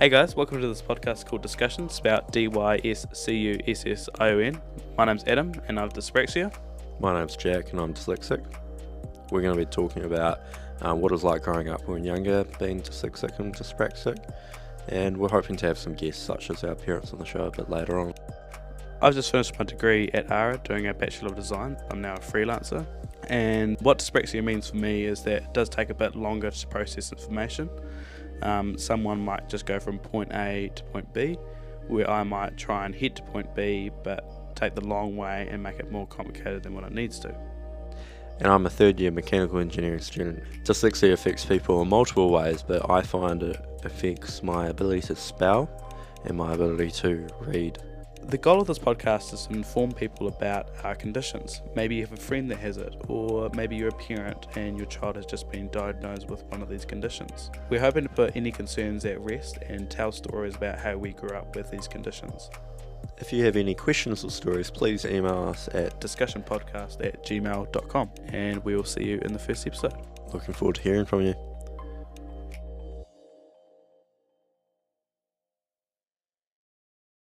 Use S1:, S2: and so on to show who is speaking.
S1: Hey guys, welcome to this podcast called Discussions about D Y S C U S S I O N. My name's Adam and I have dyspraxia.
S2: My name's Jack and I'm dyslexic. We're going to be talking about um, what it was like growing up when younger, being dyslexic and dyspraxic, and we're hoping to have some guests such as our parents on the show a bit later on.
S1: I've just finished my degree at ARA doing a Bachelor of Design. I'm now a freelancer. And what dyspraxia means for me is that it does take a bit longer to process information. Um, someone might just go from point A to point B, where I might try and head to point B, but take the long way and make it more complicated than what it needs to.
S2: And I'm a third year mechanical engineering student. Dyslexia affects people in multiple ways, but I find it affects my ability to spell and my ability to read.
S1: The goal of this podcast is to inform people about our conditions. Maybe you have a friend that has it, or maybe you're a parent and your child has just been diagnosed with one of these conditions. We're hoping to put any concerns at rest and tell stories about how we grew up with these conditions.
S2: If you have any questions or stories, please email us at
S1: Discussionpodcast at gmail.com, and we will see you in the first episode.
S2: looking forward to hearing from you.